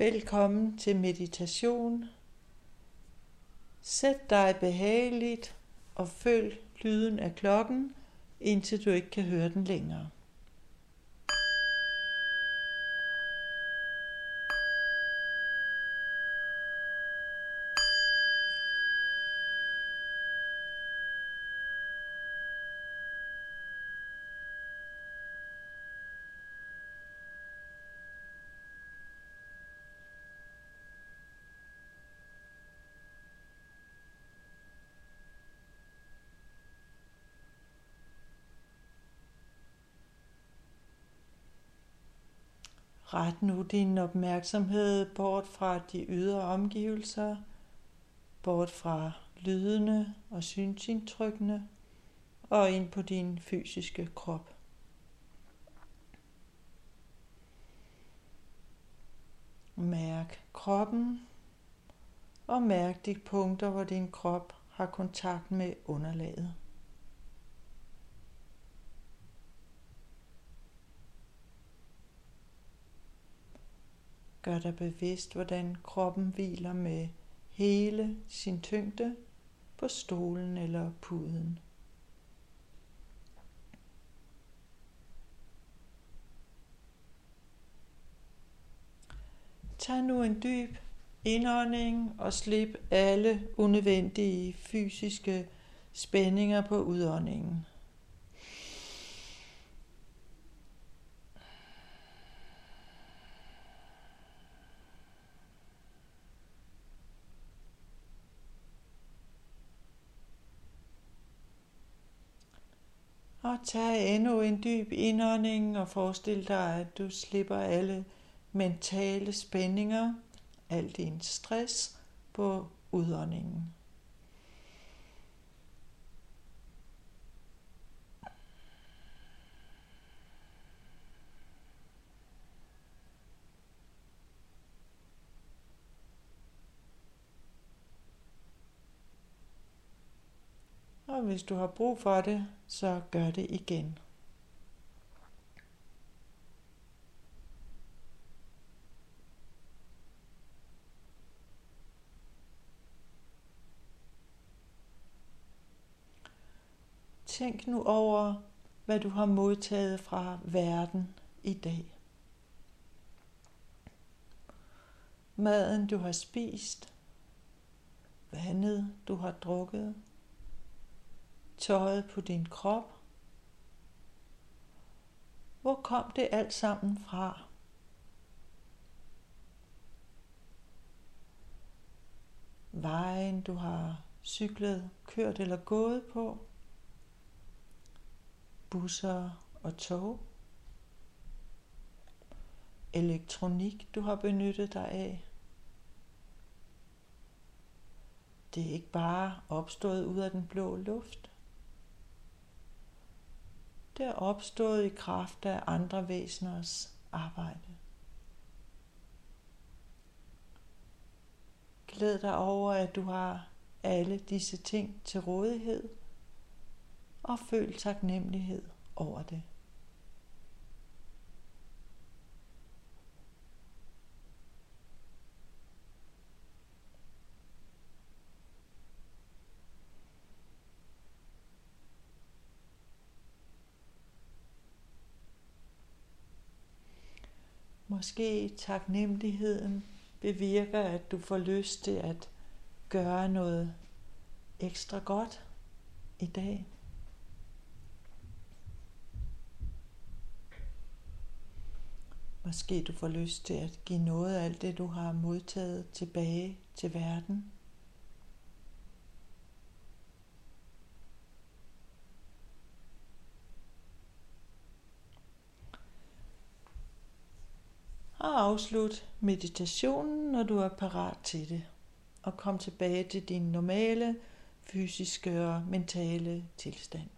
Velkommen til meditation. Sæt dig behageligt og følg lyden af klokken, indtil du ikke kan høre den længere. Ret nu din opmærksomhed bort fra de ydre omgivelser, bort fra lydene og synsindtrykkene og ind på din fysiske krop. Mærk kroppen og mærk de punkter, hvor din krop har kontakt med underlaget. Gør dig bevidst, hvordan kroppen hviler med hele sin tyngde på stolen eller puden. Tag nu en dyb indånding og slip alle unødvendige fysiske spændinger på udåndingen. Og tag endnu en dyb indånding og forestil dig, at du slipper alle mentale spændinger, al din stress på udåndingen. Og hvis du har brug for det, så gør det igen. Tænk nu over, hvad du har modtaget fra verden i dag. Maden du har spist, vandet du har drukket, tøjet på din krop. Hvor kom det alt sammen fra? Vejen du har cyklet, kørt eller gået på. Busser og tog. Elektronik du har benyttet dig af. Det er ikke bare opstået ud af den blå luft. Det er opstået i kraft af andre væseners arbejde. Glæd dig over, at du har alle disse ting til rådighed, og føl taknemmelighed over det. Måske taknemmeligheden bevirker, at du får lyst til at gøre noget ekstra godt i dag. Måske du får lyst til at give noget af alt det, du har modtaget tilbage til verden. Og afslut meditationen, når du er parat til det. Og kom tilbage til din normale fysiske og mentale tilstand.